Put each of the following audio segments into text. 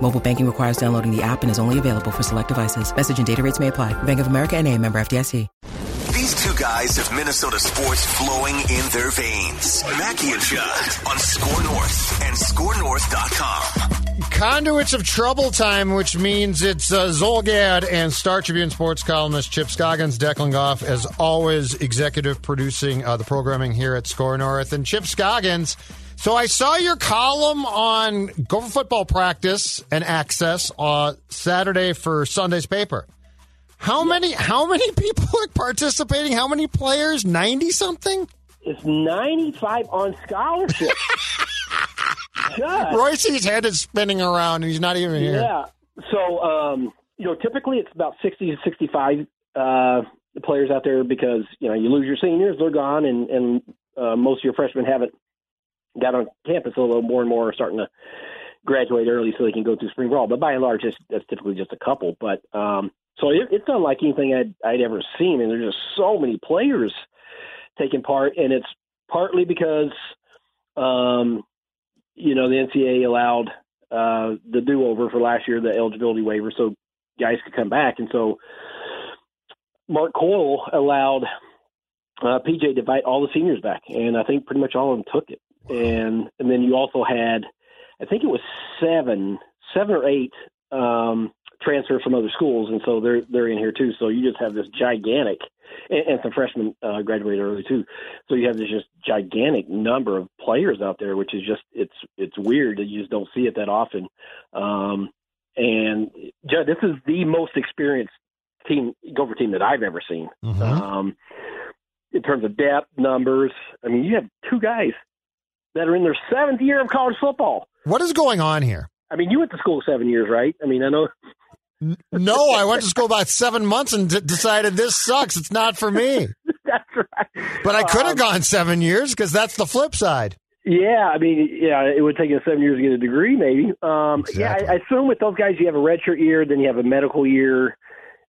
Mobile banking requires downloading the app and is only available for select devices. Message and data rates may apply. Bank of America and a member FDIC. These two guys have Minnesota sports flowing in their veins. Mackey and Judd on SKOR North and SKORNorth.com. Conduits of Trouble time, which means it's uh, Zulgad and Star Tribune sports columnist Chip Scoggins, Declan Goff, as always, executive producing uh, the programming here at SKOR North. And Chip Scoggins, so I saw your column on Gopher football practice and access uh, Saturday for Sunday's paper. How many? How many people are participating? How many players? Ninety something. It's 95 on scholarship. Judd. Royce's head is spinning around, and he's not even here. Yeah. So, um, you know, typically it's about 60 to 65 uh, players out there because, you know, you lose your seniors, they're gone, and, and uh, most of your freshmen haven't got on campus, although more and more are starting to graduate early so they can go through spring ball. But by and large, it's, that's typically just a couple. But um, so it, it's unlike anything I'd, I'd ever seen, and there's just so many players taking part, and it's partly because um, you know, the NCAA allowed uh, the do-over for last year, the eligibility waiver, so guys could come back. And so Mark Coyle allowed uh, PJ to invite all the seniors back, and I think pretty much all of them took it. And and then you also had, I think it was seven, seven or eight um, transfers from other schools, and so they're they're in here too. So you just have this gigantic, and, and some freshmen uh, graduated early too. So you have this just gigantic number of players out there, which is just it's it's weird that you just don't see it that often. Um, and Judd, this is the most experienced team Gopher team that I've ever seen. Mhm. Um, in terms of depth, numbers, I mean, you have two guys that are in their seventh year of college football. What is going on here? I mean, you went to school seven years, right? I mean, I know. No, I went to school about seven months and d- decided this sucks. It's not for me. That's right. But I could have Um, gone seven years because that's the flip side. Yeah, I mean, yeah, it would take you seven years to get a degree, maybe. Um, Exactly. Yeah, I, I assume with those guys, you have a redshirt year, then you have a medical year.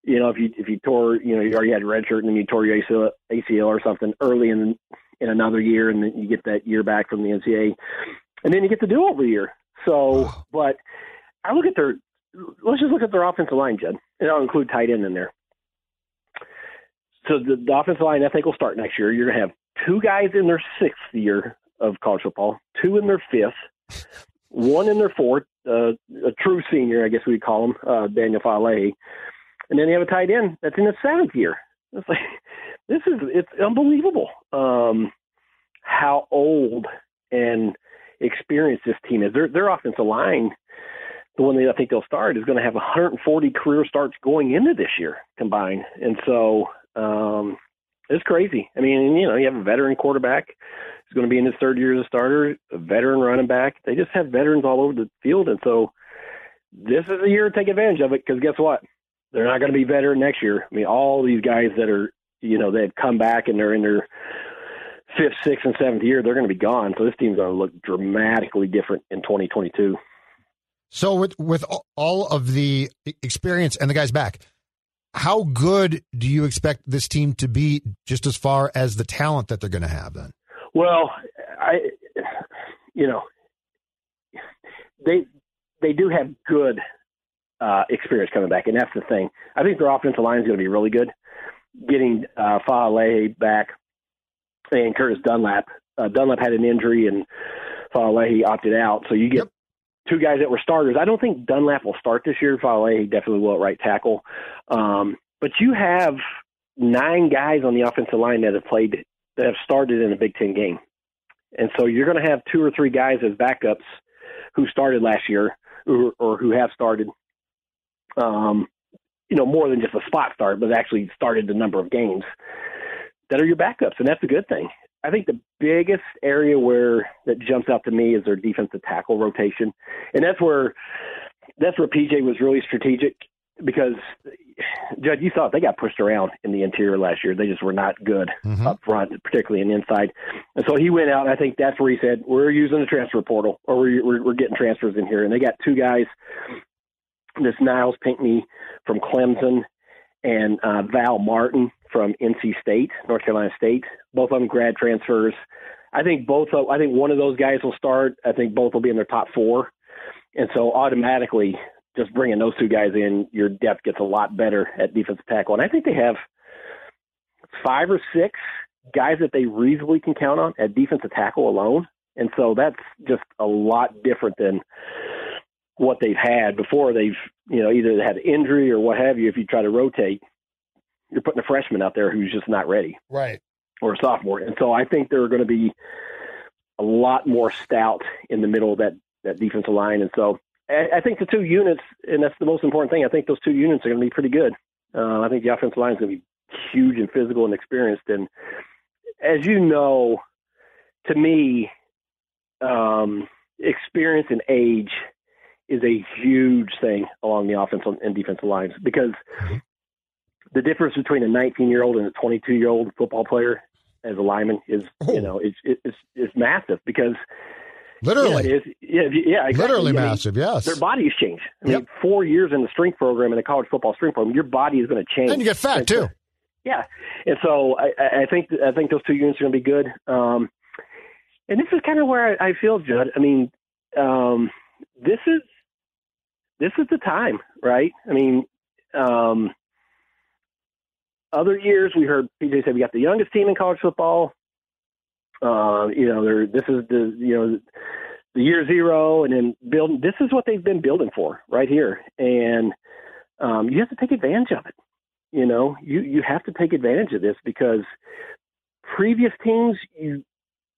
You know, if you if you tore, you know, you already had a redshirt, and then you tore your ACL, ACL or something early in in another year, and then you get that year back from the NCAA, and then you get the do over year. So, but I look at their let's just look at their offensive line, Judd, and I'll include tight end in there. So the, the offensive line, I think, will start next year. You're going to have two guys in their sixth year of college football, two in their fifth, one in their fourth, uh, a true senior, I guess we'd call him, uh, Daniel Faalele, and then you have a tight end that's in his seventh year. It's like this is it's unbelievable um, how old and experienced this team is. Their their offensive line, the one that I think they'll start, is going to have 140 career starts going into this year combined, and so um, it's crazy. I mean, you know, you have a veteran quarterback who's going to be in his third year as a starter, a veteran running back. They just have veterans all over the field, and so this is a year to take advantage of it. Because guess what? They're not going to be veteran next year. I mean, all these guys that are, you know, they've come back and they're in their fifth, sixth, and seventh year, they're going to be gone. So this team's going to look dramatically different in 2022. So with with all of the experience and the guys back, how good do you expect this team to be just as far as the talent that they're going to have then? Well, I, you know, they they do have good uh, experience coming back, and that's the thing. I think their offensive line is going to be really good. Getting uh, Faalele back and Curtis Dunlap. Uh, Dunlap had an injury, and Faalele opted out, so you get Yep. two guys that were starters. I don't think Dunlap will start this year. Faalele definitely will at right tackle. Um, but you have nine guys on the offensive line that have played that have started in a Big Ten game. And so you're going to have two or three guys as backups who started last year or, or who have started, um, you know, more than just a spot start, but actually started a number of games that are your backups. And that's a good thing. I think the biggest area where that jumps out to me is their defensive tackle rotation. And that's where that's where PJ was really strategic because Judd, you saw it, they got pushed around in the interior last year. They just were not good mm-hmm. up front, particularly in the inside. And so he went out, and I think that's where he said, "We're using the transfer portal, or we're, we're, we're getting transfers in here." And they got two guys, this Nyles Pinckney from Clemson and uh, Val Martin from NC State, North Carolina State. Both of them grad transfers. I think both. Of, I think one of those guys will start. I think both will be in their top four. And so automatically, just bringing those two guys in, your depth gets a lot better at defensive tackle. And I think they have five or six guys that they reasonably can count on at defensive tackle alone. And so that's just a lot different than what they've had before. They've, you know, either had injury or what have you. If you try to rotate, you're putting a freshman out there who's just not ready. Right. Or a sophomore. And so I think they're going to be a lot more stout in the middle of that, that defensive line. And so I think the two units, and that's the most important thing. I think those two units are going to be pretty good. Uh, I think the offensive line is going to be huge and physical and experienced. And as you know, to me, um, experience and age is a huge thing along the offensive and defensive lines because the difference between a 19 year old and a 22 year old football player as a lineman is, oh. you know, it's, it's, it's massive because Literally. Is. Yeah, yeah exactly. Literally I massive, mean, yes. Their bodies change. I yep. mean, four years in the strength program, in the college football strength program, your body is going to change. And you get fat, and too. So, yeah. And so I, I think I think those two units are going to be good. Um, and this is kind of where I, I feel, Judd. I mean, um, this is this is the time, right? I mean, um, other years we heard PJ say we got the youngest team in college football. Uh, you know, this is the you know the year zero, and then building. This is what they've been building for right here, and um, you have to take advantage of it. You know, you you have to take advantage of this because previous teams you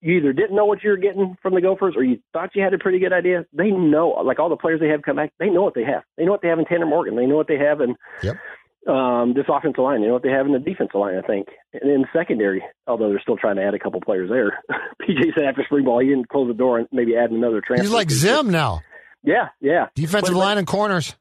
you either didn't know what you were getting from the Gophers or you thought you had a pretty good idea. They know, like all the players they have come back, they know what they have. They know what they have in Tanner Morgan. They know what they have in yep um, this offensive line. You know what they have in the defensive line, I think, and in secondary. Although they're still trying to add a couple players there. PJ said after spring ball he didn't close the door and maybe add another transfer. He's like Zim now. Yeah, yeah. Defensive but, line and corners.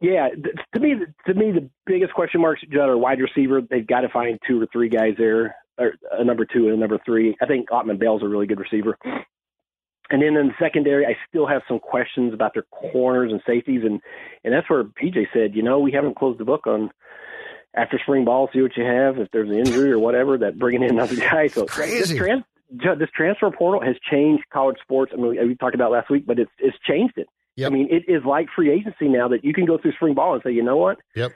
Yeah, to me, to me, the biggest question marks Judd are wide receiver. They've got to find two or three guys there, or a number two and a number three. I think Autman Bell's a really good receiver. And then in the secondary, I still have some questions about their corners and safeties, and and that's where PJ said, you know, we haven't closed the book on after spring ball, see what you have. If there's an injury or whatever, that bringing in another guy. So crazy. This, trans, this transfer portal has changed college sports. I mean, we talked about last week, but it's it's changed it. Yep. I mean, it is like free agency now that you can go through spring ball and say, you know what? Yep.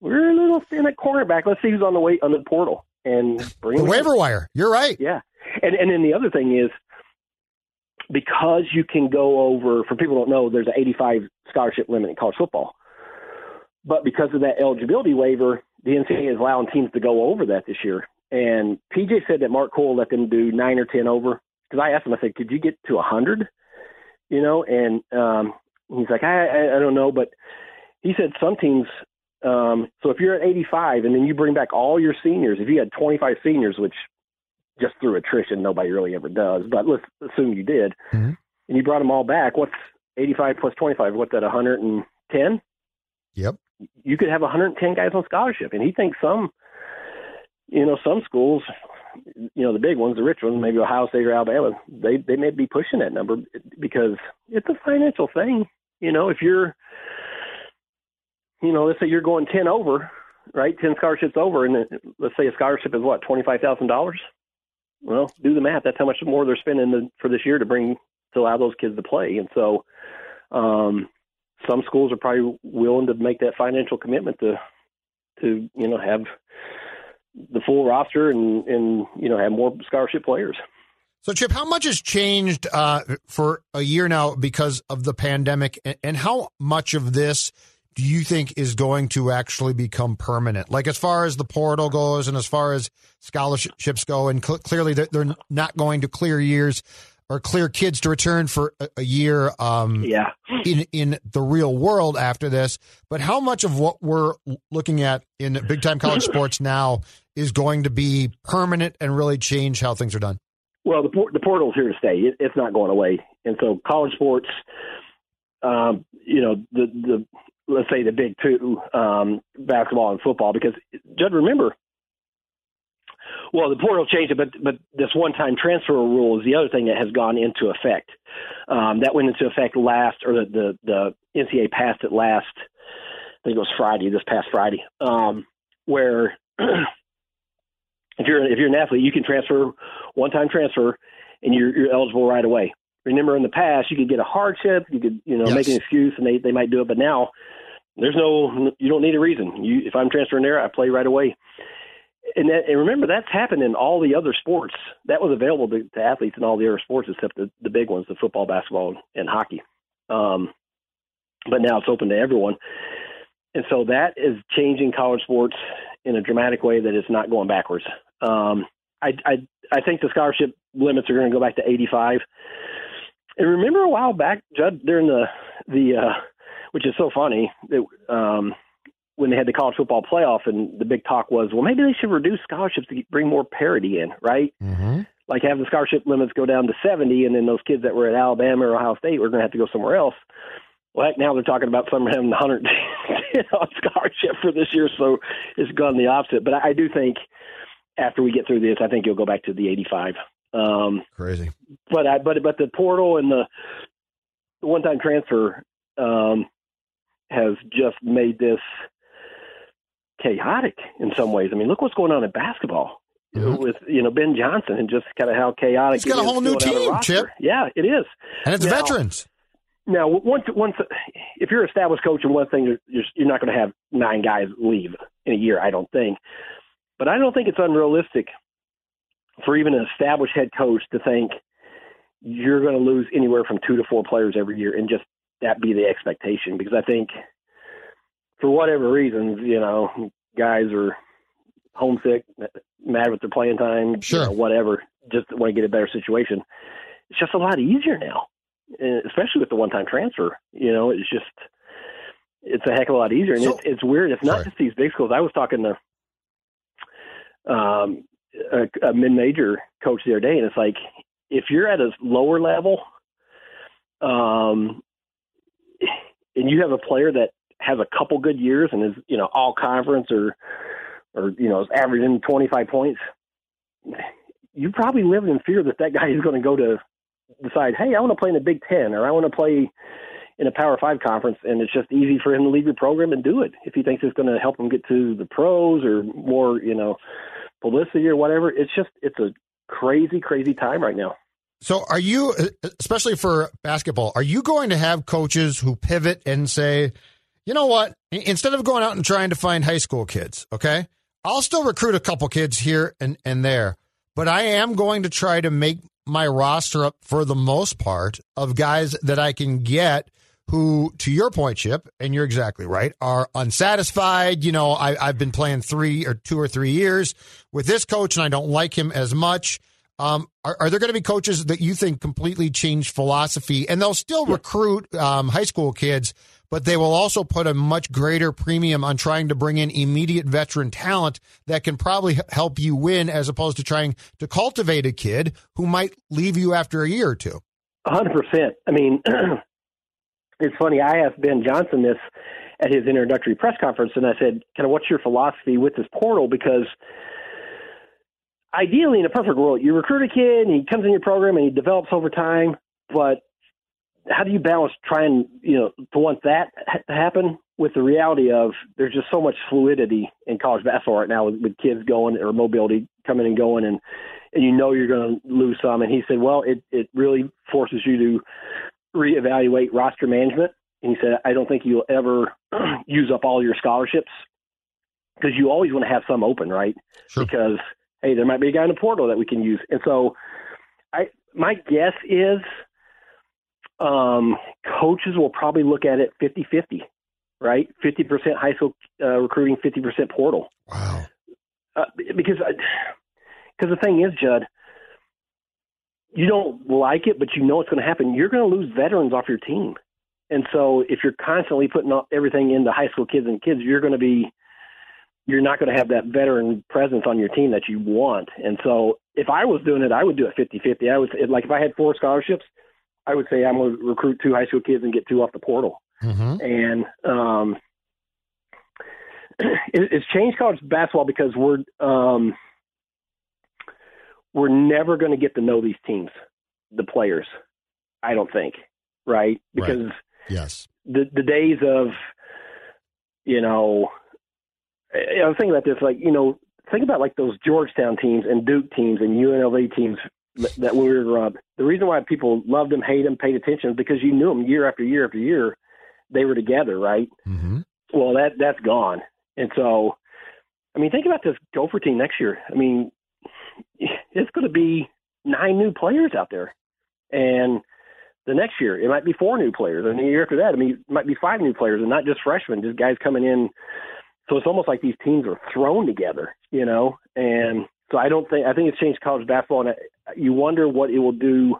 We're a little thin at cornerback. Let's see who's on the way on the portal and bring the waiver in. wire. You're right. Yeah, and and then the other thing is because you can go over. For people who don't know, there's an 85 scholarship limit in college football. But because of that eligibility waiver, the NCAA is allowing teams to go over that this year. And PJ said that Mark Coyle let them do nine or ten over. Because I asked him, I said, "Could you get to a hundred? You know?" And um, he's like, I, I, "I don't know," but he said some teams. Um, so if you're at 85 and then you bring back all your seniors, if you had 25 seniors, which just through attrition nobody really ever does, but let's assume you did, mm-hmm. and you brought them all back, what's 85 plus 25? What's that? 110? Yep you could have 110 guys on scholarship, and he thinks some, you know, some schools, you know, the big ones, the rich ones, maybe Ohio State or Alabama, they they may be pushing that number because it's a financial thing. You know, if you're, you know, let's say you're going 10 over, right? 10 scholarships over, and let's say a scholarship is what, $25,000. Well, do the math. That's how much more they're spending the, for this year to bring to allow those kids to play. And so, um, some schools are probably willing to make that financial commitment to to you know have the full roster and and you know have more scholarship players. So, Chip, how much has changed uh, for a year now because of the pandemic, and, and how much of this do you think is going to actually become permanent? Like as far as the portal goes and as far as scholarships go, and cl- clearly they're, they're, not going to clear years or clear kids to return for a, a year um, yeah. in, in the real world after this. But how much of what we're looking at in big time college sports now is going to be permanent and really change how things are done? Well, the, the portal's here to stay. It, it's not going away. And so college sports, um, you know, the, the let's say the big two, um, basketball and football, because Judd, remember, well, the portal changed it, but but this one-time transfer rule is the other thing that has gone into effect. Um, that went into effect last, or the, the the NCAA passed it last. I think it was Friday, this past Friday, um, where if you're if you're an athlete, you can transfer one-time transfer, and you're, you're eligible right away. Remember, in the past, you could get a hardship, you could you know yes. make an excuse, and they they might do it, but now there's no, you don't need a reason. You, if I'm transferring there, I play right away. And, that, and remember, that's happened in all the other sports. That was available to, to athletes in all the other sports except the, the big ones, the football, basketball, and hockey. Um, but now it's open to everyone. And so that is changing college sports in a dramatic way that it's not going backwards. Um, I, I, I think the scholarship limits are going to go back to 85. And remember a while back, Judd, during the the uh, which is so funny that um, when they had the college football playoff and the big talk was, well, maybe they should reduce scholarships to bring more parity in, right? Mm-hmm. Like have the scholarship limits go down to 70, and then those kids that were at Alabama or Ohio State were going to have to go somewhere else. Well, heck, now they're talking about some having 100 on scholarship for this year, so it's gone the opposite. But I do think after we get through this, I think you'll go back to the 85. Um, Crazy. But I, but but the portal and the one-time transfer um, has just made this chaotic in some ways. I mean, look what's going on in basketball mm-hmm. with you know Ben Johnson and just kind of how chaotic. He's got a whole new team, Chip. Yeah, it is, and it's now, veterans. Now, once once if you're an established coach and one thing, you're, you're not going to have nine guys leave in a year. I don't think, but I don't think it's unrealistic for even an established head coach to think you're going to lose anywhere from two to four players every year and just that be the expectation because I think for whatever reasons, you know, guys are homesick, mad with their playing time, sure. You know, whatever, just want to get a better situation. It's just a lot easier now, especially with the one-time transfer. You know, it's just it's a heck of a lot easier, and so, it's, it's weird. It's not sorry. just these big schools. I was talking to um, a, a mid-major coach the other day, and it's like if you're at a lower level, um, you have a player that has a couple good years and is you know all conference or or you know is averaging 25 points, you probably live in fear that that guy is going to go to decide, hey, I want to play in the Big Ten or I want to play in a Power Five conference, and it's just easy for him to leave your program and do it if he thinks it's going to help him get to the pros or more, you know, publicity or whatever. It's just it's a crazy, crazy time right now. So, are you, especially for basketball, are you going to have coaches who pivot and say, you know what, instead of going out and trying to find high school kids, okay, I'll still recruit a couple kids here and, and there, but I am going to try to make my roster up for the most part of guys that I can get who, to your point, Chip, and you're exactly right, are unsatisfied. You know, I, I've been playing three or two or three years with this coach and I don't like him as much. Um, are, are, there going to be coaches that you think completely change philosophy and they'll still yeah. recruit um, high school kids, but they will also put a much greater premium on trying to bring in immediate veteran talent that can probably help you win as opposed to trying to cultivate a kid who might leave you after a year or two? 100%. I mean, it's funny. I asked Ben Johnson this at his introductory press conference, and I said, kind of, what's your philosophy with this portal? Because – ideally, in a perfect world, you recruit a kid and he comes in your program and he develops over time. But how do you balance trying, you know, to want that to happen with the reality of there's just so much fluidity in college basketball right now with, with kids going or mobility coming and going, and and you know you're going to lose some. And he said, well, it it really forces you to reevaluate roster management. And he said, I don't think you'll ever use up all your scholarships because you always want to have some open, right? Sure. Because hey, there might be a guy in the portal that we can use. And so, I my guess is um, coaches will probably look at it 50-50. right? 50% high school uh, recruiting, 50% portal. Wow. Uh, because because the thing is, Judd, you don't like it, but you know it's going to happen. You're going to lose veterans off your team. And so if you're constantly putting everything into high school kids and kids, you're going to be you're not going to have that veteran presence on your team that you want. And so if I was doing it, I would do it 50-50. I would like if I had four scholarships, I would say I'm going to recruit two high school kids and get two off the portal. Mm-hmm. And um, it, it's changed college basketball because we're um, we're never going to get to know these teams, the players. I don't think, right? Because right. yes, the the days of you know, I was thinking about this, like you know, think about like those Georgetown teams and Duke teams and UNLV teams that we were growing up. The reason why people loved them, hate them, paid attention is because you knew them year after year after year. They were together, right? Mm-hmm. Well, that that's gone, and so, I mean, think about this Gopher team next year. I mean, it's going to be nine new players out there, and the next year it might be four new players, and the year after that, I mean, it might be five new players, and not just freshmen, just guys coming in. So it's almost like these teams are thrown together, you know. And so I don't think I think it's changed college basketball, and I, you wonder what it will do.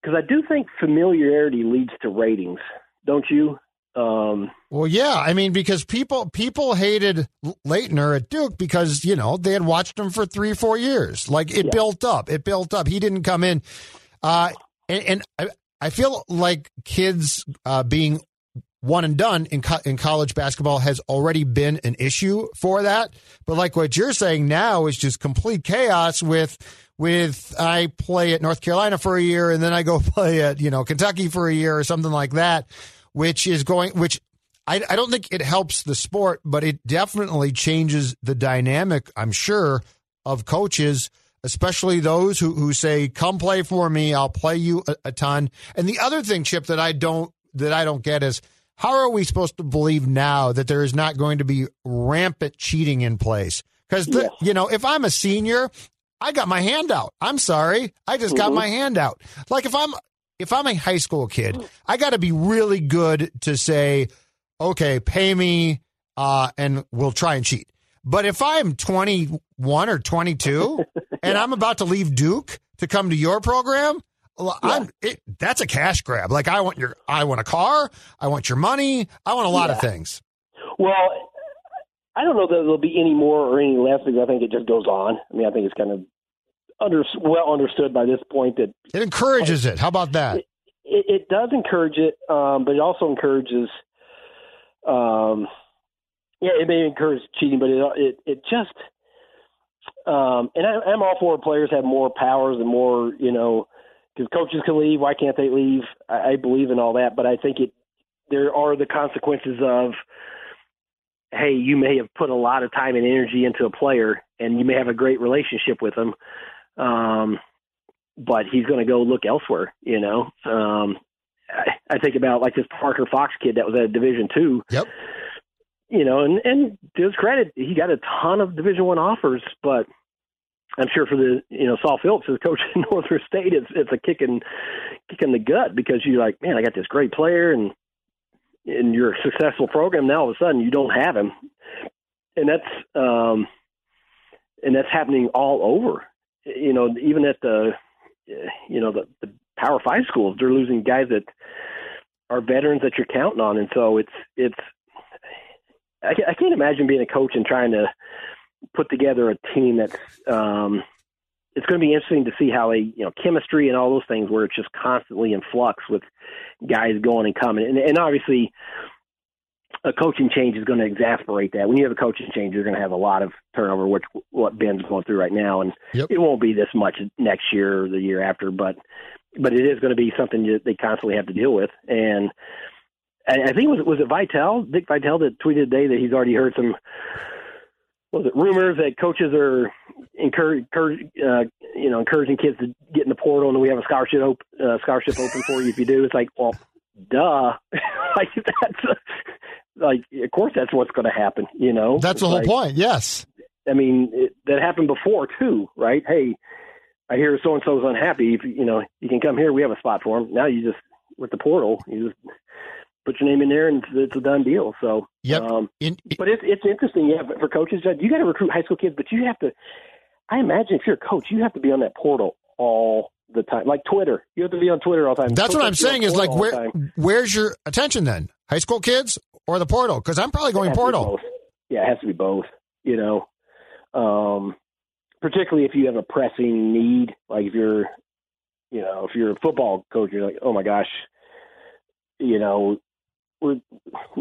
Because I do think familiarity leads to ratings, don't you? Um, well, yeah, I mean, because people people hated Laettner at Duke because you know they had watched him for three, four years. Like it yeah. built up, it built up. He didn't come in, uh, and, and I, I feel like kids uh, being one and done in co- in college basketball has already been an issue for that. But like what you're saying now is just complete chaos with with I play at North Carolina for a year and then I go play at you know Kentucky for a year or something like that which is going, which I, I don't think it helps the sport, but it definitely changes the dynamic, I'm sure, of coaches, especially those who, who say, come play for me, I'll play you a, a ton. And the other thing, Chip, that I don't, that I don't get is, how are we supposed to believe now that there is not going to be rampant cheating in place? Because, yes. you know, if I'm a senior, I got my hand out. I'm sorry. I just mm-hmm. got my hand out. Like if I'm if I'm a high school kid, I got to be really good to say, okay, pay me, uh, and we'll try and cheat. But if I'm 21 or 22 and I'm about to leave Duke to come to your program, well, yeah. I'm it, that's a cash grab. Like I want your, I want a car, I want your money, I want a lot yeah. of things. Well, I don't know that there'll be any more or any less because I think it just goes on. I mean, I think it's kind of under, well understood by this point that it encourages it. How about that? It, it, it does encourage it, um, but it also encourages. Um, yeah, it may encourage cheating, but it it, it just. Um, and I, I'm all for players have more powers and more, you know, because coaches can leave. Why can't they leave? I, I believe in all that, but I think it there are the consequences of hey, you may have put a lot of time and energy into a player, and you may have a great relationship with him, um, but he's going to go look elsewhere. You know, um, I, I think about like this Parker Fox kid that was at Division two. Yep. You know, and and to his credit, he got a ton of Division one offers, but I'm sure for the you know Saul Phillips as coach in Northern State, it's it's a kick in kick in the gut because you're like, man, I got this great player and in your successful program. Now all of a sudden you don't have him, and that's um, and that's happening all over you know, even at the, you know, the, the Power Five schools, they're losing guys that are veterans that you're counting on, and so it's it's. I can't imagine being a coach and trying to put together a team that's. Um, it's going to be interesting to see how they, you know, chemistry and all those things where it's just constantly in flux with guys going and coming, and, and obviously a coaching change is going to exasperate that. When you have a coaching change, you're going to have a lot of turnover, which what Ben's going through right now, and yep. it won't be this much next year or the year after, but but it is going to be something that they constantly have to deal with. And I, I think it was was it Vitale, Dick Vitale, that tweeted today that he's already heard some was it rumors that coaches are encourage, encourage uh, you know encouraging kids to get in the portal and we have a scholarship op- uh, scholarship open for you if you do. It's like well duh. like that's like, of course, that's what's going to happen. You know, that's the whole like, point. Yes. I mean, it, that happened before too, right? Hey, I hear so and so's unhappy. If you know, you can come here. We have a spot for him. Now you just with the portal, you just. Put your name in there, and it's, it's a done deal. So, Yep. Um, In, but it's it's interesting, yeah. For coaches, you got to recruit high school kids, but you have to. I imagine if you're a coach, you have to be on that portal all the time, like Twitter. You have to be on Twitter all the time. that's what I'm Coaches be on saying is like portal all the where where's your attention then? High school kids or the portal? Because I'm probably going has to be portal. Yeah, it has to be both. You know, um, particularly if you have a pressing need, like if you're, you know, if you're a football coach, you're like, oh my gosh, you know, we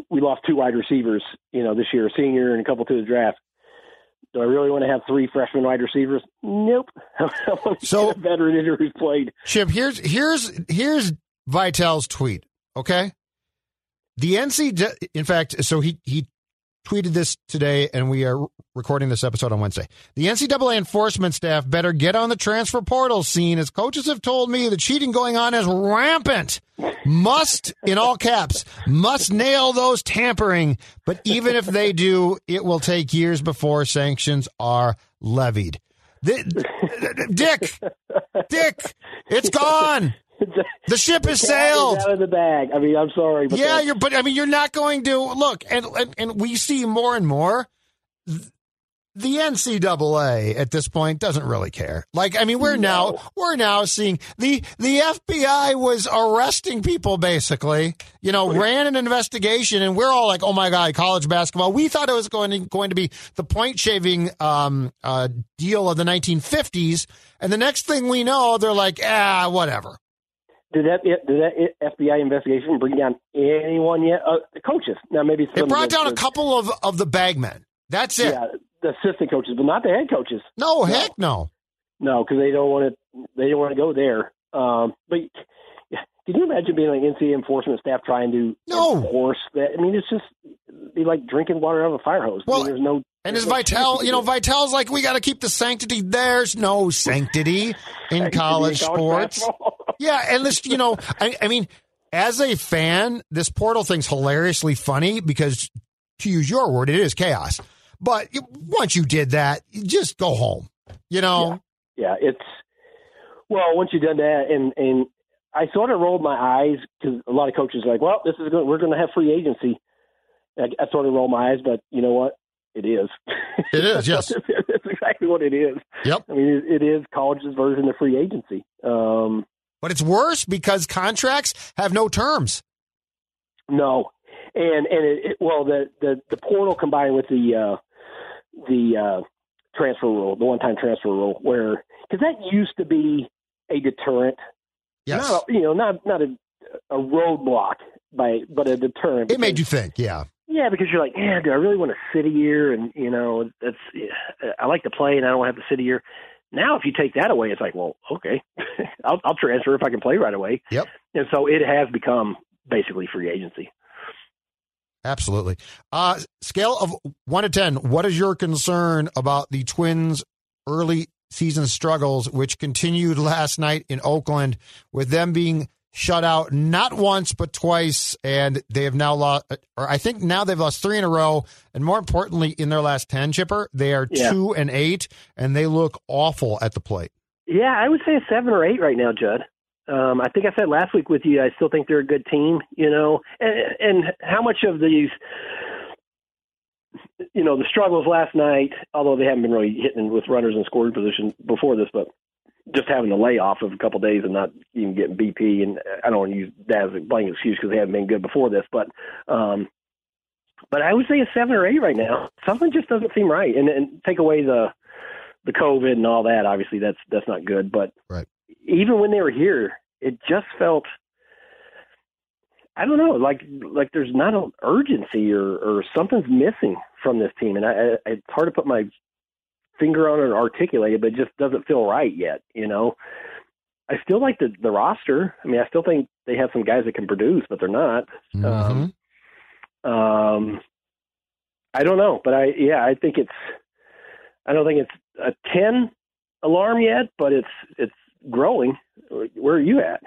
we lost two wide receivers, you know, this year, a senior and a couple to the draft. Do I really want to have three freshman wide receivers? Nope. I want to So- get a veteran in here who's played. Chip, here's here's here's Vitale's tweet. Okay, the NC. In fact, so he he tweeted this today, and we are recording this episode on Wednesday. The NCAA enforcement staff better get on the transfer portal scene, as coaches have told me the cheating going on is rampant. Must, in all caps, must nail those tampering. But even if they do, it will take years before sanctions are levied. Dick, Dick, it's gone. The ship has Cat is sailed. out of the bag. I mean, I'm sorry, but Yeah, you're, but I mean, you're not going to look, and and, and we see more and more. th- The NCAA at this point doesn't really care. Like, I mean, we're now we're now seeing the the FBI was arresting people basically. You know, ran an investigation, and we're all like, "Oh my god, college basketball!" We thought it was going to, going to be the point shaving um, uh, deal of the 1950s, and the next thing we know, they're like, "Ah, whatever." Did that did that FBI investigation bring down anyone yet? Uh, the coaches. Now maybe It brought down a couple of of the bagmen. That's it. Yeah, the assistant coaches, but not the head coaches. No, heck no. No, because they don't want to. They don't want to go there. Um, but can you imagine being like NCAA enforcement staff trying to No. enforce that? I mean, it's just be like drinking water out of a fire hose. I Well, mean, there's no. And no Vitale, you know, Vitale's like, we got to keep the sanctity. There's no sanctity in college sports. Yeah, and this, you know, I, I mean, as a fan, this portal thing's hilariously funny because, to use your word, it is chaos. But once you did that, you just go home. You know, yeah, it's well once you've done that, and and I sort of rolled my eyes because a lot of coaches are like, well, this is going, we're going to have free agency. I, I sort of roll my eyes, but you know what? It is. It is, yes. That's exactly what it is. Yep. I mean, it, is college's version of free agency. Um, but it's worse because contracts have no terms. no, and and it, it, well, the, the the portal combined with the uh, the uh, transfer rule, the one time transfer rule, where because that used to be a deterrent Yes. not a, you know not not a a roadblock by but a deterrent. It made you think, yeah. Yeah because you're like yeah do I really want to sit a year and you know that's I like to play and I don't have to sit a year. Now if you take that away, it's like well okay I'll I'll transfer if I can play right away. Yep. And so it has become basically free agency. Absolutely. Uh, scale of one to 10, what is your concern about the Twins' early season struggles, which continued last night in Oakland with them being shut out not once, but twice? And they have now lost, or I think now they've lost three in a row. And more importantly, in their last 10, Chipper, they are Yeah. two and eight, and they look awful at the plate. Yeah, I would say a seven or eight right now, Judd. Um, I think I said last week with you, I still think they're a good team, you know, and, and how much of these, you know, the struggles last night, although they haven't been really hitting with runners in scoring position before this, but just having the layoff of a couple of days and not even getting BP, and I don't want to use that as a blanket excuse because they haven't been good before this, but, um, but I would say a seven or eight right now. Something just doesn't seem right, and, and take away the the COVID and all that. Obviously, that's that's not good, but Right. even when they were here, it just felt I don't know, like like there's not an urgency or or something's missing from this team, and I, I it's hard to put my finger on it or articulate it, but it just doesn't feel right yet. You know, I still like the the roster. I mean, I still think they have some guys that can produce, but they're not. Um, um, I don't know, but I yeah, I think it's I don't think it's a ten alarm yet, but it's it's growing. Where are you at?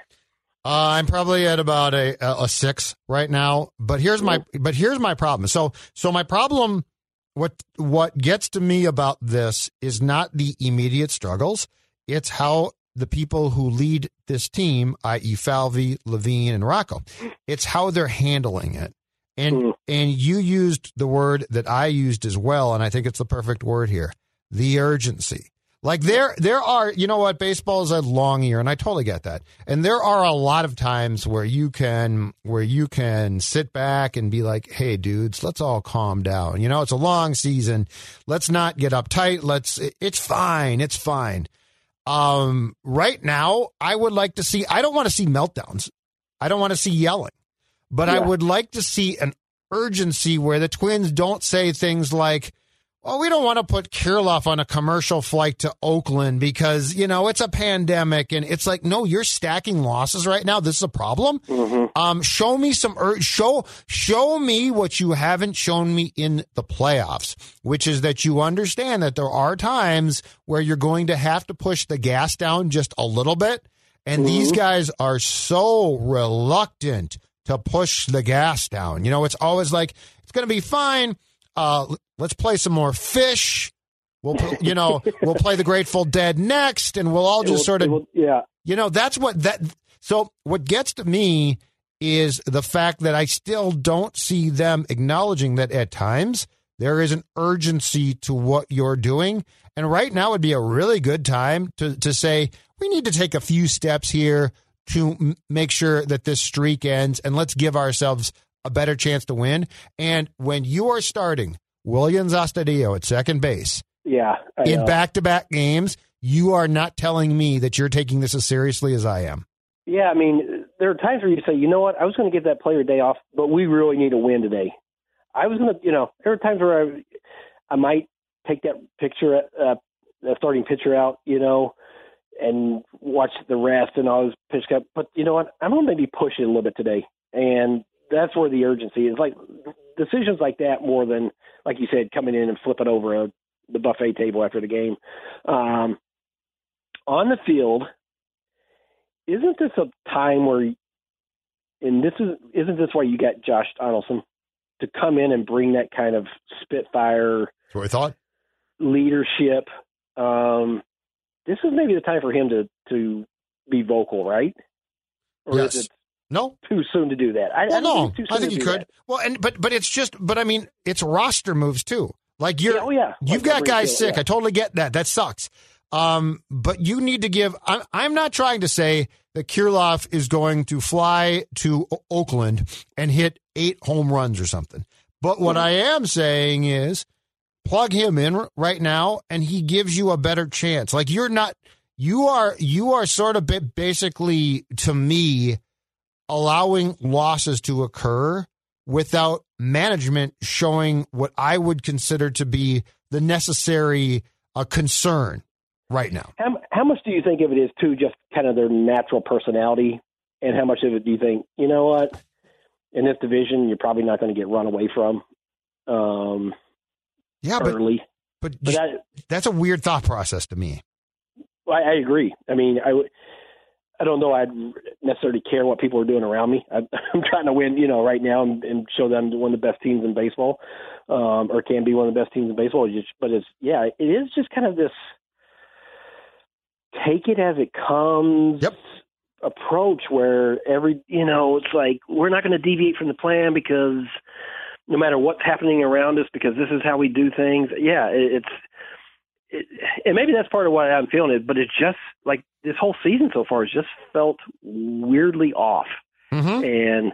Uh, I'm probably at about a a six right now, but here's my but here's my problem. So so my problem, what what gets to me about this is not the immediate struggles. It's how the people who lead this team, i.e., Falvey, Levine, and Rocco. It's how they're handling it. And Mm. and you used the word that I used as well, and I think it's the perfect word here: the urgency. Like there, there are, you know what? Baseball is a long year, and I totally get that. And there are a lot of times where you can, where you can sit back and be like, "Hey, dudes, let's all calm down." You know, it's a long season. Let's not get uptight. Let's. It's fine. It's fine. Um, right now, I would like to see. I don't want to see meltdowns. I don't want to see yelling, but I would like to see an urgency where the Twins don't say things like, well, we don't want to put Kirilloff on a commercial flight to Oakland because, you know, it's a pandemic. And it's like, no, you're stacking losses right now. This is a problem. Um, show me some, ur- show, show me what you haven't shown me in the playoffs, which is that you understand that there are times where you're going to have to push the gas down just a little bit. And these guys are so reluctant to push the gas down. You know, it's always like, it's going to be fine. Uh, let's play some more Phish. We'll, pl- you know, we'll play the Grateful Dead next, and we'll all It will- just sort of, will- yeah. you know, that's what that. So what gets to me is the fact that I still don't see them acknowledging that at times there is an urgency to what you're doing, and right now would be a really good time to to say we need to take a few steps here to m- make sure that this streak ends, and let's give ourselves a better chance to win. And when you are starting Willians Astudillo at second base Yeah. I in back to back games, you are not telling me that you're taking this as seriously as I am. Yeah, I mean, there are times where you say, you know what, I was going to give that player a day off, but we really need a win today. I was going to, you know, there are times where I, I might take that picture, uh, the starting pitcher out, you know, and watch the rest and all his pitch cut. But you know what, I'm going to maybe push it a little bit today, and that's where the urgency is. Like decisions like that, more than like you said, coming in and flipping over a, the buffet table after the game. Um, on the field, isn't this a time where, and this is, isn't this why you got Josh Donaldson to come in and bring that kind of spitfire That's what I thought. leadership? Um, this is maybe the time for him to to be vocal, right? Or Yes. is it No, too soon to do that? I, well, I no, think I think you could. Well, and but but it's just, but I mean, it's roster moves too. Like you're, Yeah, oh yeah, you've got guys sick. yeah. I totally get that. That sucks. Um, but you need to give. I'm, I'm not trying to say that Kirilloff is going to fly to O- Oakland and hit eight home runs or something. But what I am saying is plug him in r- right now and he gives you a better chance. Like you're not you are you are sort of ba- basically to me allowing losses to occur without management showing what I would consider to be the necessary uh, concern right now. How how much do you think of it is too just kind of their natural personality, and how much of it do you think you know what in this division you're probably not going to get run away from um, Yeah, but early? but But that, that's a weird thought process to me. I, I agree. I mean, I would. I don't know. I'd necessarily care what people are doing around me. I, I'm trying to win, you know, right now and, and show them one of the best teams in baseball, um, or can be one of the best teams in baseball. Just, but it's yeah, it is just kind of this take it as it comes Yep. approach where every you know it's like we're not going to deviate from the plan because no matter what's happening around us because this is how we do things. Yeah, it, it's it, and maybe that's part of why I'm feeling it, but it's just like this whole season so far has just felt weirdly off Mm-hmm. and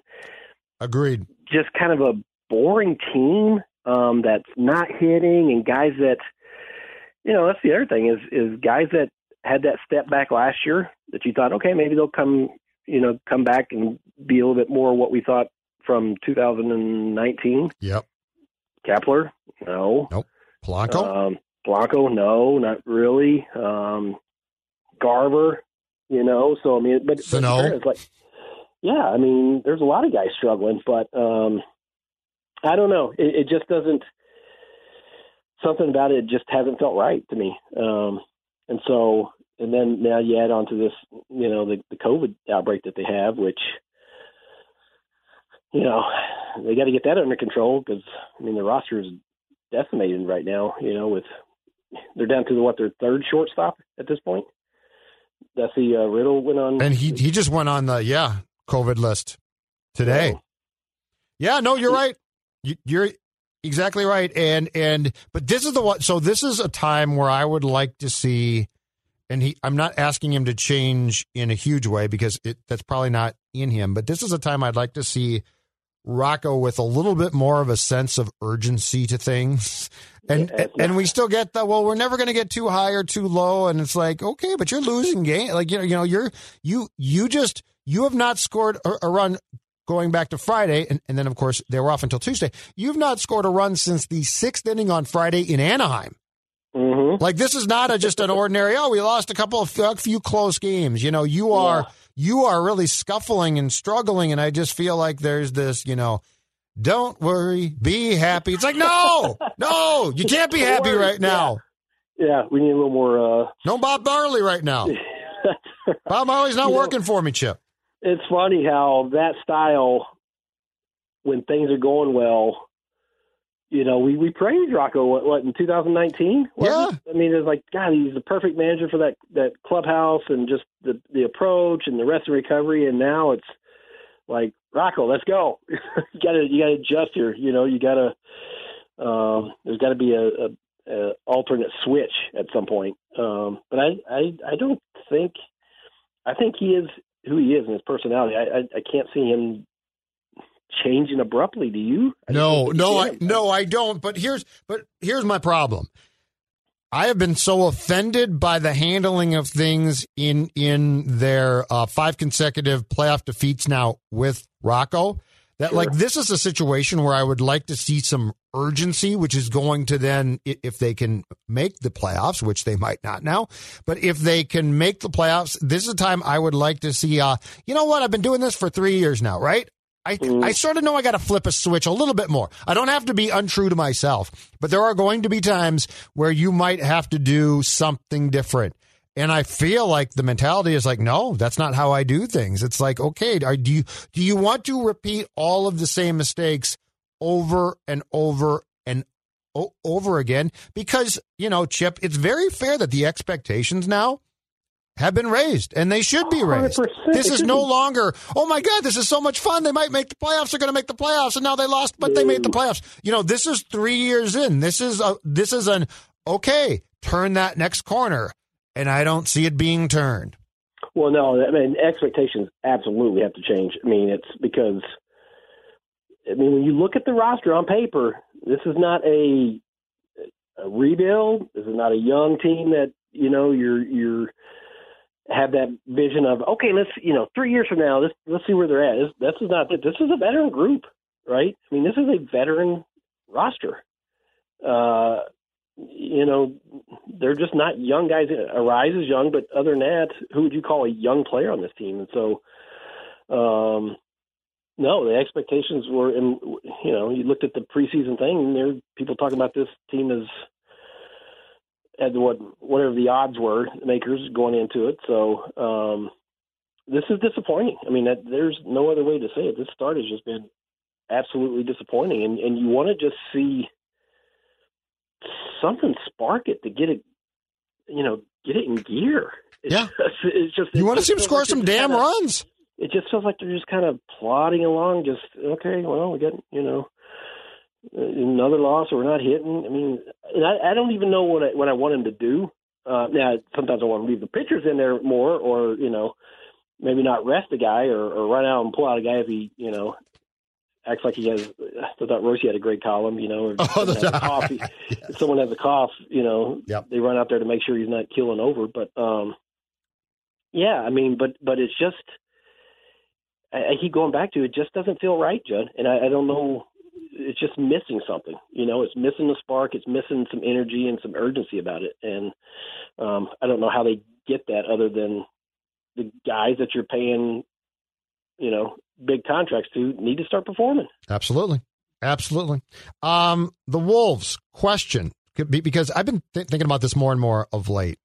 Agreed. just kind of a boring team um, that's not hitting and guys that you know that's the other thing is is guys that had that step back last year that you thought okay maybe they'll come you know come back and be a little bit more what we thought from 2019 Yep. Kepler no Polanco. um, Blanco, no, not really. Um, Garver, you know. So I mean, but, Sano. it's like, yeah, I mean, there's a lot of guys struggling, but um, I don't know. It, it just doesn't. Something about it just hasn't felt right to me. Um, and so, and then now you add on to this, you know, the, the COVID outbreak that they have, which, you know, they got to get that under control because I mean the roster is decimated right now. You know, with they're down to what their third shortstop at this point. Desi uh, Riddle went on, and he he just went on the yeah COVID list today. So, Yeah, no, you're right. You, you're exactly right. And and but this is the one. So this is a time where I would like to see, and he. I'm not asking him to change in a huge way because it, that's probably not in him. But this is a time I'd like to see Rocco with a little bit more of a sense of urgency to things. And Yeah, and we still get the well, we're never going to get too high or too low, and it's like okay, but you're losing game. Like you know, you know, you're you you just you have not scored a, a run going back to Friday, and, and then of course they were off until Tuesday. You've not scored a run since the sixth inning on Friday in Anaheim. mhm. Like this is not a, just an ordinary. Oh, we lost a couple of a few close games. You know, you are Yeah. you are really scuffling and struggling, and I just feel like there's this. You know, don't worry, be happy. It's like no, no, you can't be happy right now. Yeah, we need a little more. Uh, No Bob Marley right now. Bob Marley's not You know- working for me, Chip. it's funny how that style, when things are going well, you know, we we praised Rocco what, what in 2019. Yeah. I mean, it's like God, he's the perfect manager for that that clubhouse and just the the approach and the rest of recovery. And now it's like Rocco, let's go. you gotta you gotta adjust here. You know, you gotta. Um, there's got to be a, a, a alternate switch at some point. Um, but I, I I don't think I think he is who he is and his personality. I, I, I can't see him changing abruptly. Do you? I No, no, I no, I don't. But here's but here's my problem. I have been so offended by the handling of things in in their uh, five consecutive playoff defeats now with Rocco that like this is a situation where I would like to see some urgency, which is going to then if they can make the playoffs, which they might not now, but if they can make the playoffs, this is a time I would like to see. Uh, you know what? I've been doing this for three years now, right? I, mm. I sort of know I got to flip a switch a little bit more. I don't have to be untrue to myself, but there are going to be times where you might have to do something different. And I feel like the mentality is like, no, that's not how I do things. It's like, okay, are, do you do you want to repeat all of the same mistakes over and over and o- over again? Because you know, Chip, it's very fair that the expectations now have been raised, and they should be raised. 100%. This is no longer, oh my God, this is so much fun. They might make the playoffs. They're going to make the playoffs, and now they lost, but they made the playoffs. You know, this is three years in. This is a, this is an okay. Turn that next corner, and I don't see it being turned. Well, no, I mean expectations absolutely have to change. I mean, it's because I mean when you look at the roster on paper, this is not a, a rebuild. This is not a young team that you know you're you're have that vision of okay, let's you know three years from now, let's let's see where they're at. This, this is not this is a veteran group, right? I mean, this is a veteran roster. Uh, you know, they're just not young guys. Arraez is young, but other than that, who would you call a young player on this team? And so, um, no, the expectations were, and you know, you looked at the preseason thing, and there people talking about this team as at what whatever the odds were makers going into it. So, um, this is disappointing. I mean, that, there's no other way to say it. This start has just been absolutely disappointing, and and you want to just see something spark it to get it, you know, get it in gear. It's Yeah. just, it's just You it want to see them score like some damn kinda- runs? It just feels like they're just kind of plodding along. Just okay, well, we got you know another loss, or we're not hitting. I mean, and I, I don't even know what I, what I want him to do. Uh, now, sometimes I want to leave the pitchers in there more, or you know, maybe not rest a guy, or, or run out and pull out a guy if he, you know, acts like he has. I thought Rosie had a great column, you know, or Oh, someone has a cough. If someone has a cough, you know, Yep. they run out there to make sure he's not killing over. But um, yeah, I mean, but but it's just I, I keep going back to it. Just doesn't feel right, Judd, and I, I don't know. It's just missing something. You know, it's missing the spark. It's missing some energy and some urgency about it. And um, I don't know how they get that other than the guys that you're paying, you know, big contracts to need to start performing. Absolutely. Absolutely. Um, the Wolves question, could be- because I've been th- thinking about this more and more of late.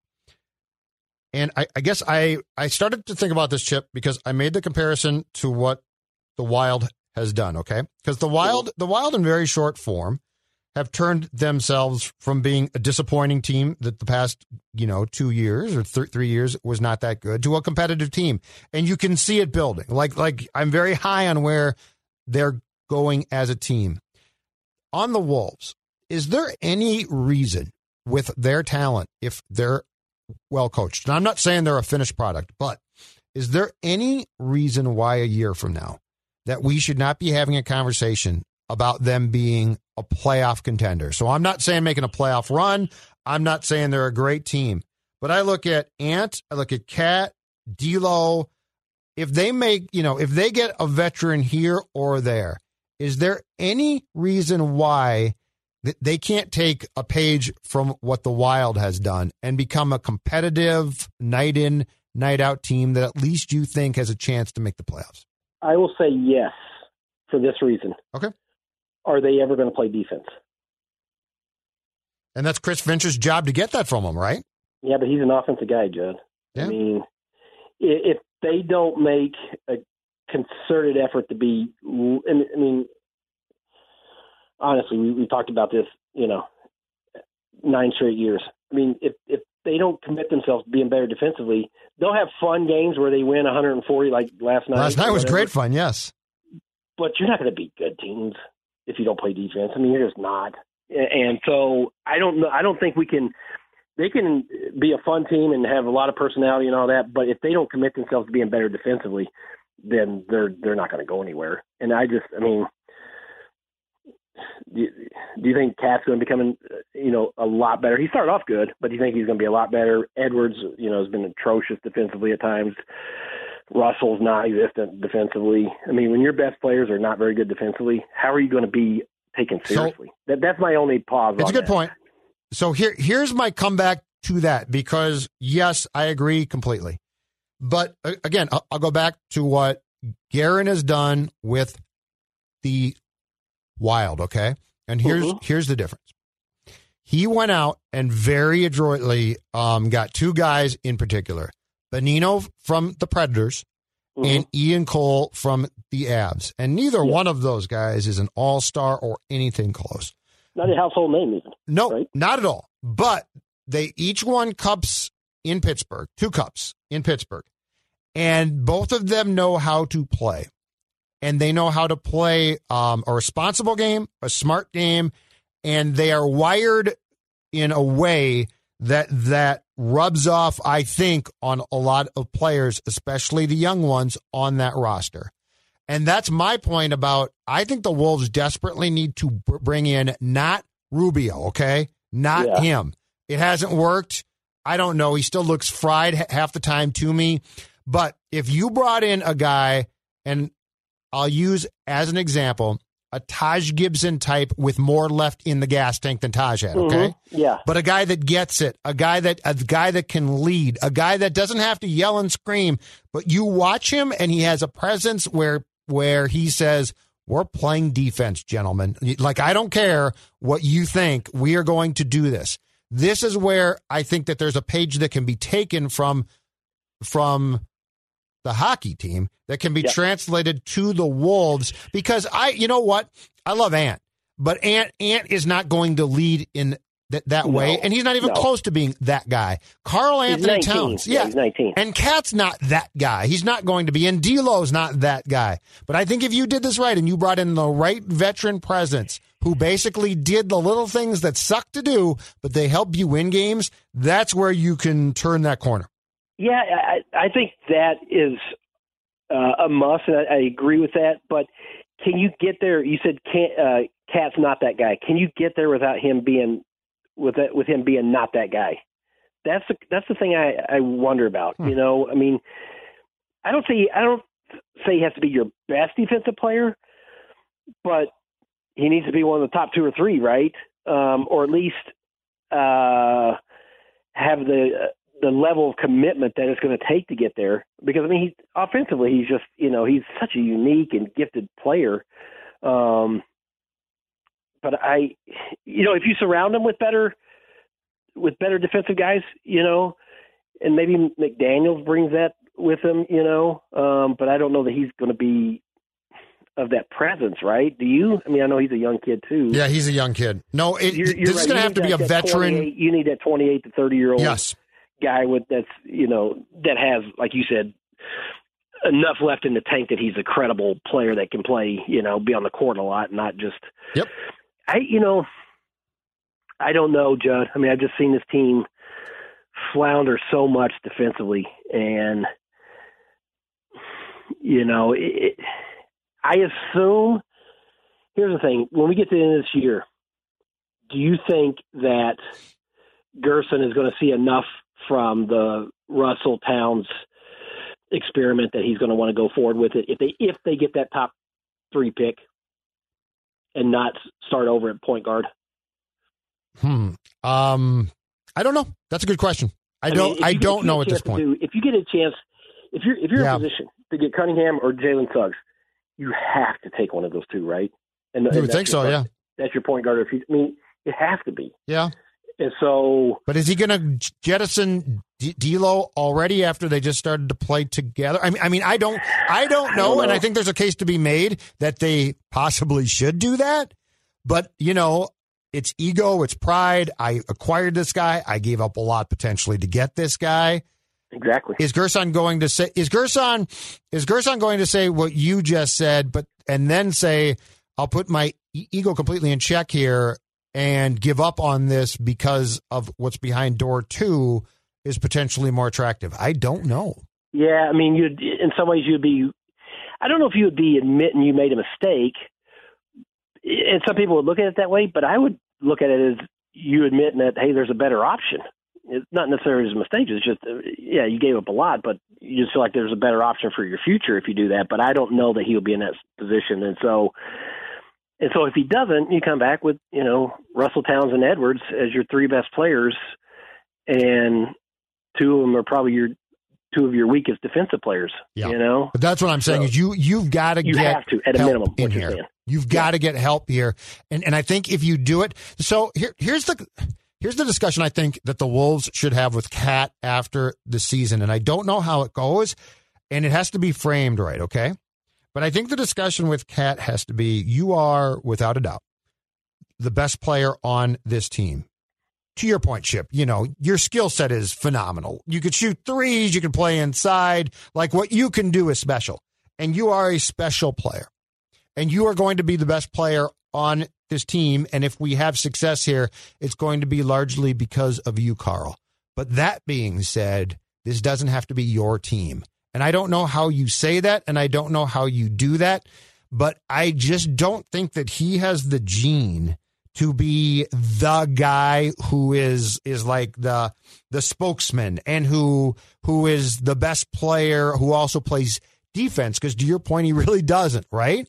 And I, I guess I, I started to think about this chip because I made the comparison to what the Wild has done. Okay. Because the Wild, the Wild in very short form have turned themselves from being a disappointing team that the past, you know, two years or th- three years was not that good to a competitive team. And you can see it building. Like, like I'm very high on where they're going as a team. On the Wolves, is there any reason with their talent, if they're well coached, and I'm not saying they're a finished product, but is there any reason why a year from now that we should not be having a conversation about them being a playoff contender. So I'm not saying making a playoff run. I'm not saying they're a great team. But I look at Ant, I look at Cat, D'Lo. If they make, you know, if they get a veteran here or there, is there any reason why they can't take a page from what the Wild has done and become a competitive night in, night out team that at least you think has a chance to make the playoffs? I will say yes for this reason. Okay are they ever going to play defense? And that's Chris Finch's job to get that from them, right? Yeah, but he's an offensive guy, Judd. Yeah. I mean, if they don't make a concerted effort to be, I mean, honestly, we, we talked about this, you know, nine straight years. I mean, if if they don't commit themselves to being better defensively, they'll have fun games where they win 140 like last night. Last night was great fun, yes. But you're not going to beat good teams if you don't play defense. I mean, you're just not. And so I don't know. I don't think we can. They can be a fun team and have a lot of personality and all that, but if they don't commit themselves to being better defensively, then they're they're not going to go anywhere. And I just, I mean, do you, do you think Cat's going to become, you know, a lot better? He started off good, but do you think he's going to be a lot better? Edwards, you know, has been atrocious defensively at times. Russell's non-existent defensively. I mean, when your best players are not very good defensively, how are you going to be taken seriously? So, that, that's my only pause. It's a good that. point. So here, here's my comeback to that because yes, I agree completely. But again, I'll, I'll go back to what Guerin has done with the Wild. Okay, and here's mm-hmm. here's the difference. He went out and very adroitly um, got two guys in particular Bonino from the Predators mm-hmm. and Ian Cole from the Avs. And neither yeah. one of those guys is an all star or anything close. Not a household name, even. No, right? not at all. But they each won cups in Pittsburgh, two cups in Pittsburgh. And both of them know how to play. And they know how to play um, a responsible game, a smart game, and they are wired in a way that that rubs off, I think, on a lot of players, especially the young ones on that roster. And that's my point about I think the Wolves desperately need to bring in not Rubio, okay? Not yeah. him. It hasn't worked. I don't know. He still looks fried half the time to me. But if you brought in a guy, and I'll use as an example, a Taj Gibson type with more left in the gas tank than Taj had. Okay, mm-hmm. yeah, but a guy that gets it, a guy that a guy that can lead, a guy that doesn't have to yell and scream, but you watch him and he has a presence where where he says. We're playing defense, gentlemen. Like, I don't care what you think. We are going to do this. This is where I think that there's a page that can be taken from from the hockey team that can be translated to the Wolves because I, you know what? I love Ant, but Ant, Ant is not going to lead in that, that no, way, and he's not even no. close to being that guy. Karl-Anthony Towns, yeah, yeah 19. and Cat's not that guy. He's not going to be, and D'Lo's not that guy. But I think if you did this right and you brought in the right veteran presence who basically did the little things that suck to do, but they help you win games, that's where you can turn that corner. Yeah, I, I think that is uh, a must, and I, I agree with that. But can you get there? You said can't, uh, Cat's not that guy. Can you get there without him being with that, with him being not that guy? That's the that's the thing I, I wonder about. Hmm. You know, I mean, I don't say I don't say he has to be your best defensive player, but he needs to be one of the top two or three, right? Um, or at least uh, have the the level of commitment that it's going to take to get there. Because I mean, he offensively, he's just you know he's such a unique and gifted player. Um, but I, you know, if you surround him with better with better defensive guys, you know, and maybe McDaniels brings that with him, you know. Um, but I don't know that he's going to be. of that presence, right? Do you? I mean, I know he's a young kid too. Yeah, he's a young kid. No, it, You're- you're this is going to have to be a veteran. You need that 28 to 30 year old Yes. Guy with that's you know that has, like you said, enough left in the tank that he's a credible player that can play, you know, be on the court a lot, not just. Yep. I, you know, I don't know, Judd. I mean, I've just seen this team flounder so much defensively, and you know, it, it, I assume. Here's the thing: when we get to the end of this year, do you think that Gersson is going to see enough from the Russell Towns experiment that he's going to want to go forward with it if they if they get that top three pick and not start over at point guard? Hmm. Um, I don't know. That's a good question. I mean, don't. if I don't know at this point. do- if you get a chance, if you're if you're Yeah. in a position to get Cunningham or Jalen Suggs, you have to take one of those two, right? And, You and would that's think your so, point- yeah. That's your point guard. If you, I mean, it has to be. Yeah. And so, But is he going to jettison D'Lo already after they just started to play together? I mean, I mean, I don't, I don't know, don't and. I think there's a case to be made that they possibly should do that. But you know, it's ego, it's pride. I acquired this guy. I gave up a lot potentially to get this guy. exactly. Is Gersson going to say? Is Gersson is Gersson going to say what you just said, but and then say, "I'll put my ego completely in check here and give up on this because of what's behind door two is potentially more attractive." I don't know. Yeah, I mean, you'd in some ways you'd be. I don't know if you would be admitting you made a mistake, and some people would look at it that way. But I would look at it as you admitting that hey, there's a better option. It's not necessarily a mistake. It's just yeah, you gave up a lot, but you just feel like there's a better option for your future if you do that. But I don't know that he'll be in that position, and so. And so, if he doesn't, you come back with you know Russell Towns and Edwards as your three best players, and two of them are probably your two of your weakest defensive players. Yeah. You know, But that's what I'm saying So, is you you've got to you get have to at a help minimum. in here. saying. You've got to get help here, and and I think if you do it, so here here's the here's the discussion I think that the Wolves should have with Cat after the season, and I don't know how it goes, and it has to be framed right, okay? But I think the discussion with Cat has to be: you are without a doubt the best player on this team. To your point, Chip, you know, your skill set is phenomenal. You could shoot threes, you can play inside. Like what you can do is special. And you are a special player. And you are going to be the best player on this team. And if we have success here, it's going to be largely because of you, Karl. But that being said, this doesn't have to be your team. And I don't know how you say that, and I don't know how you do that, but I just don't think that he has the gene to be the guy who is is like the the spokesman and who who is the best player who also plays defense because to your point he really doesn't right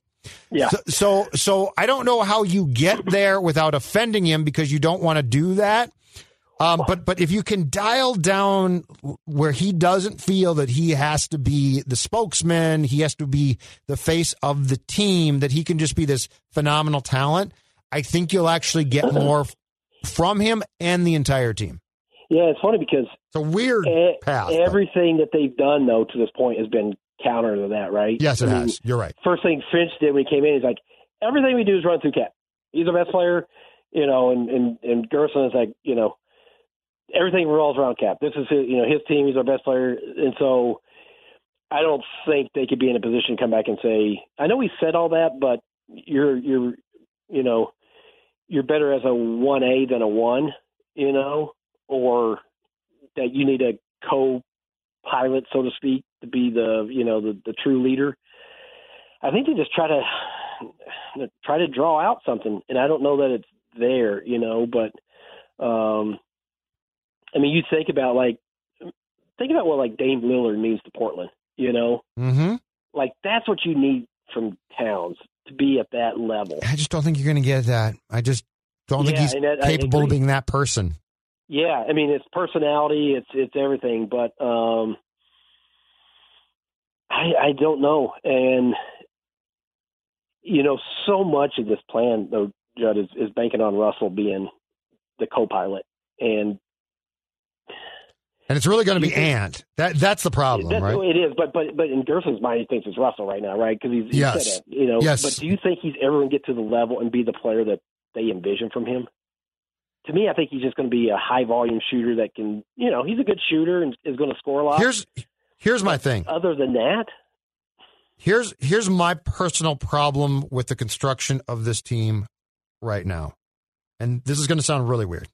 Yeah. so, so so I don't know how you get there without offending him because you don't want to do that um, but but if you can dial down where he doesn't feel that he has to be the spokesman, he has to be the face of the team, that he can just be this phenomenal talent, I think you'll actually get more from him and the entire team. yeah, it's funny because It's a weird e- path. but- everything that they've done though to this point has been counter to that, right? yes, it I mean, has. You're right. First thing Finch did when he came in, he's like, everything we do is run through Cat. He's the best player, you know, and and and Gersson is like, you know, everything revolves around Cat. This is his, you know, his team. He's our best player, and so I don't think they could be in a position to come back and say, I know we said all that, but you're you're you know you're better as a one A than a one, you know, or that you need a co-pilot, so to speak, to be the you know the the true leader. I think they just try to try to draw out something, and I don't know that it's there, you know. But um, I mean, you think about like think about what like Dame Lillard means to Portland, you know, hmm like that's what you need from Towns to be at that level. I just don't think you're going to get that. I just don't think Yeah, he's that- capable of being that person. Yeah, I mean, it's personality, it's it's everything, but um, I I don't know, and you know, so much of this plan though, Judd is is banking on Russell being the co-pilot, and And it's really going to be Ant. That that's the problem, That's, right? It is, but but but in Gersson's mind, he thinks it's Russell right now, right? Because he's he Yes. said it, you know. Yes. But do you think he's ever going to get to the level and be the player that they envision from him? To me, I think he's just going to be a high volume shooter that can, you know, he's a good shooter and is going to score a lot. Here's here's my thing. Other than that, Here's here's my personal problem with the construction of this team right now. And this is going to sound really weird.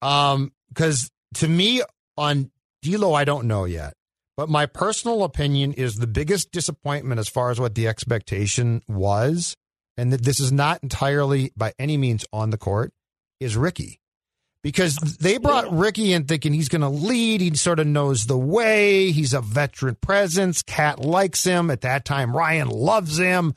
Um cuz to me on D'Lo I don't know yet. But my personal opinion is the biggest disappointment as far as what the expectation was and that this is not entirely by any means on the court is Ricky. Because they brought Ricky in thinking he's going to lead. He sort of knows the way. He's a veteran presence. Cat likes him. At that time, Ryan loves him.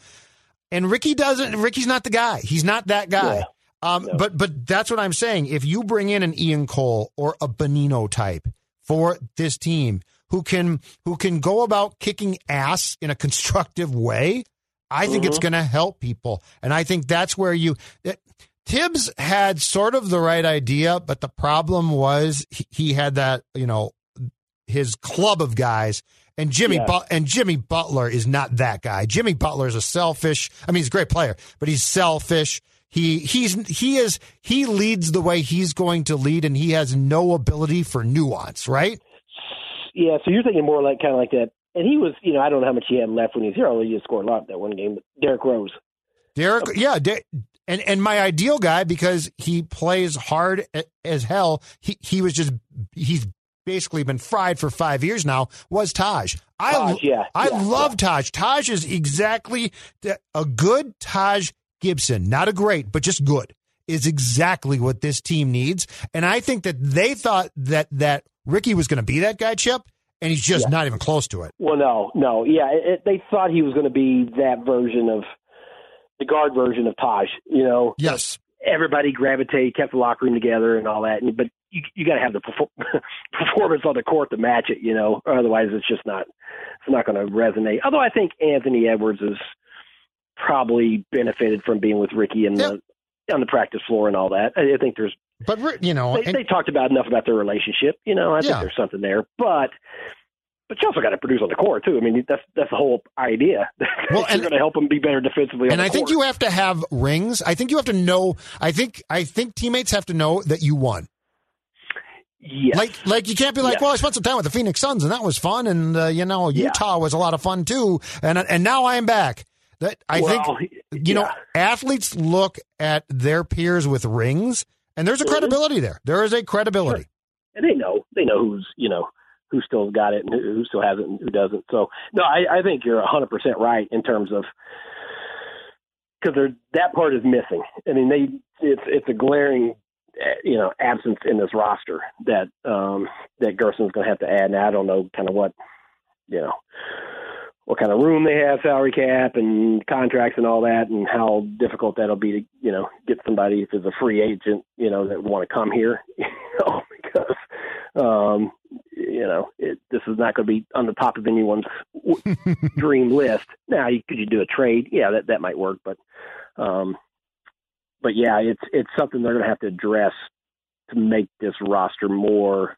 And Ricky doesn't. Ricky's not the guy. He's not that guy. Yeah. Um, No. But but that's what I'm saying. If you bring in an Ian Cole or a Bonino type for this team who can who can go about kicking ass in a constructive way, I think it's going to help people. And I think that's where you. that- Thibs had sort of the right idea, but the problem was he, he had that you know his club of guys. And Jimmy Yeah. but and Jimmy Butler is not that guy. Jimmy Butler is a selfish. I mean, he's a great player, but he's selfish. He he's he is he leads the way he's going to lead, and he has no ability for nuance. Right? yeah. So you're thinking more like kind of like that. And he was, you know, I don't know how much he had left when he was here. Although he did score a lot that one game. Derrick Rose. Derrick, yeah, De- and and my ideal guy because he plays hard as hell. He he was just he's basically been fried for five years now. Was Taj? I Taj, yeah, I yeah, love Taj. Taj is exactly a good Taj Gibson, not a great, but just good. Is exactly what this team needs, and I think that they thought that that Ricky was going to be that guy, Chip, and he's just not even close to it. Well, no, no, yeah. It, they thought he was going to be that version of the guard version of Taj. You know, Yes, everybody gravitated, kept the locker room together, and all that. And, but you you got to have the perfor- performance on the court to match it. You know, otherwise it's just not it's not going to resonate. Although I think Anthony Edwards has probably benefited from being with Ricky and the on the practice floor and all that. I, I think there's but you know, they, and- they talked about enough about their relationship. You know, I think Yeah. there's something there, but. But you also got to produce on the court too. I mean, that's that's the whole idea. Well, You're and- going to help them be better defensively. on and I think you have to have rings. I think you have to know. I think I think teammates have to know that you won. yes. Like like you can't be like, Yes. well, I spent some time with the Phoenix Suns and that was fun, and uh, you know Yeah. Utah was a lot of fun too, and and now I'm back. That I Well, think you know athletes look at their peers with rings, and there's a Mhm. credibility there. There is a credibility. and they know they know who's you know who still got it and who, still hasn't and who doesn't. So no, I, I think you're 100 percent right in terms of because that part is missing. I mean, they it's it's a glaring eh, you know absence in this roster that um, that Gersson's going to have to add. Now I don't know kind of what you know what kind of room they have, salary cap and contracts and all that, and how difficult that'll be to you know get somebody if it's a free agent you know that want to come here, you know because um, you know it, this is not going to be on the top of anyone's dream list. Now, you, could you do a trade? Yeah, that that might work, but um, but yeah, it's it's something they're going to have to address to make this roster more.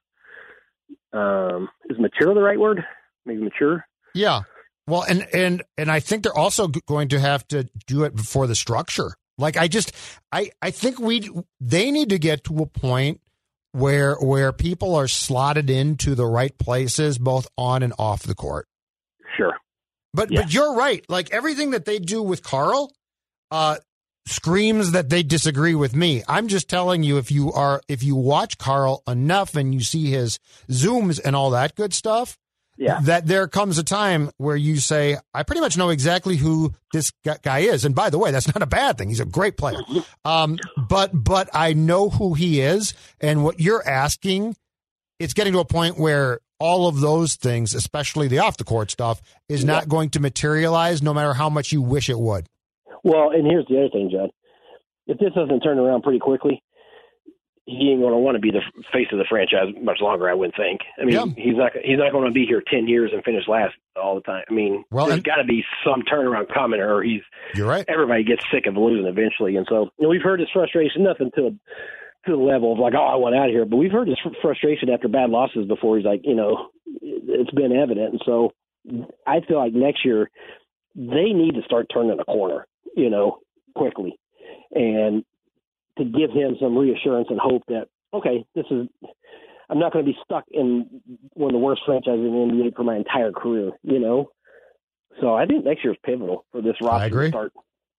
Um, is mature the right word? Maybe mature. Yeah. Well, and and and I think they're also going to have to do it before the structure. Like I just I I think we they need to get to a point where where people are slotted into the right places both on and off the court. Sure. But Yeah. but you're right. Like everything that they do with Karl uh screams that they disagree with me. I'm just telling you if you are if you watch Karl enough and you see his zooms and all that good stuff, Yeah. that there comes a time where you say, I pretty much know exactly who this guy is. And by the way, that's not a bad thing. He's a great player. Um, but, but I know who he is. And what you're asking, it's getting to a point where all of those things, especially the off the court stuff, is not going to materialize no matter how much you wish it would. Well, and here's the other thing, John. If this doesn't turn around pretty quickly, he ain't going to want to be the face of the franchise much longer. I wouldn't think. I mean, Yeah. he's not he's not going to be here ten years and finish last all the time. I mean, Well, there's got to be some turnaround coming, or he's You're right. everybody gets sick of losing eventually. And so, you know, we've heard his frustration. Nothing to to the level of like, oh, I want out of here. But we've heard his frustration after bad losses before. He's like, you know, it's been evident. And so I feel like next year they need to start turning a corner, you know, quickly, and to give him some reassurance and hope that okay, this is. I'm not going to be stuck in one of the worst franchises in the NBA for my entire career, you know. So I think next year is pivotal for this roster to start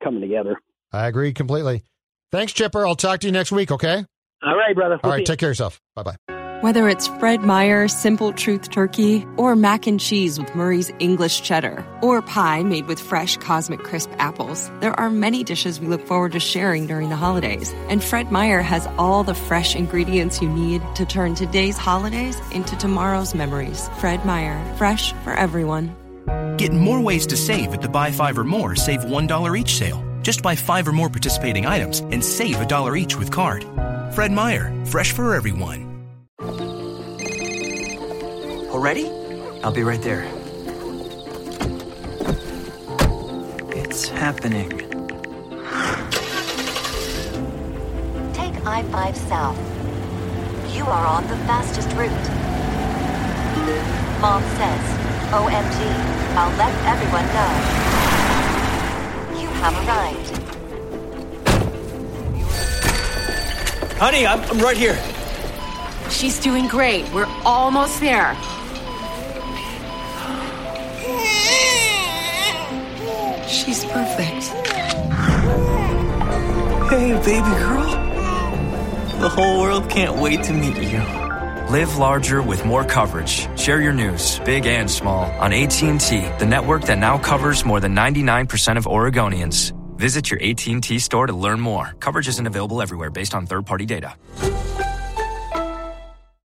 coming together. I agree completely. Thanks, Chipper. I'll talk to you next week, okay? All right, brother. All right, take care of yourself. Bye bye. Whether it's Fred Meyer Simple Truth Turkey, or mac and cheese with Murray's English Cheddar, or pie made with fresh Cosmic Crisp apples, there are many dishes we look forward to sharing during the holidays. And Fred Meyer has all the fresh ingredients you need to turn today's holidays into tomorrow's memories. Fred Meyer, fresh for everyone. Get more ways to save at the Buy Five or More Save $1 each sale. Just buy five or more participating items and save a dollar each with card. Fred Meyer, fresh for everyone. Already? I'll be right there. It's happening. Take I 5 South. You are on the fastest route. Mom says, OMG, I'll let everyone know You have arrived. Honey, I'm, I'm right here. She's doing great. We're almost there. She's perfect. Hey, baby girl. The whole world can't wait to meet you. Live larger with more coverage. Share your news, big and small, on AT&T, the network that now covers more than 99% of Oregonians. Visit your AT&T store to learn more. Coverage isn't available everywhere based on third-party data.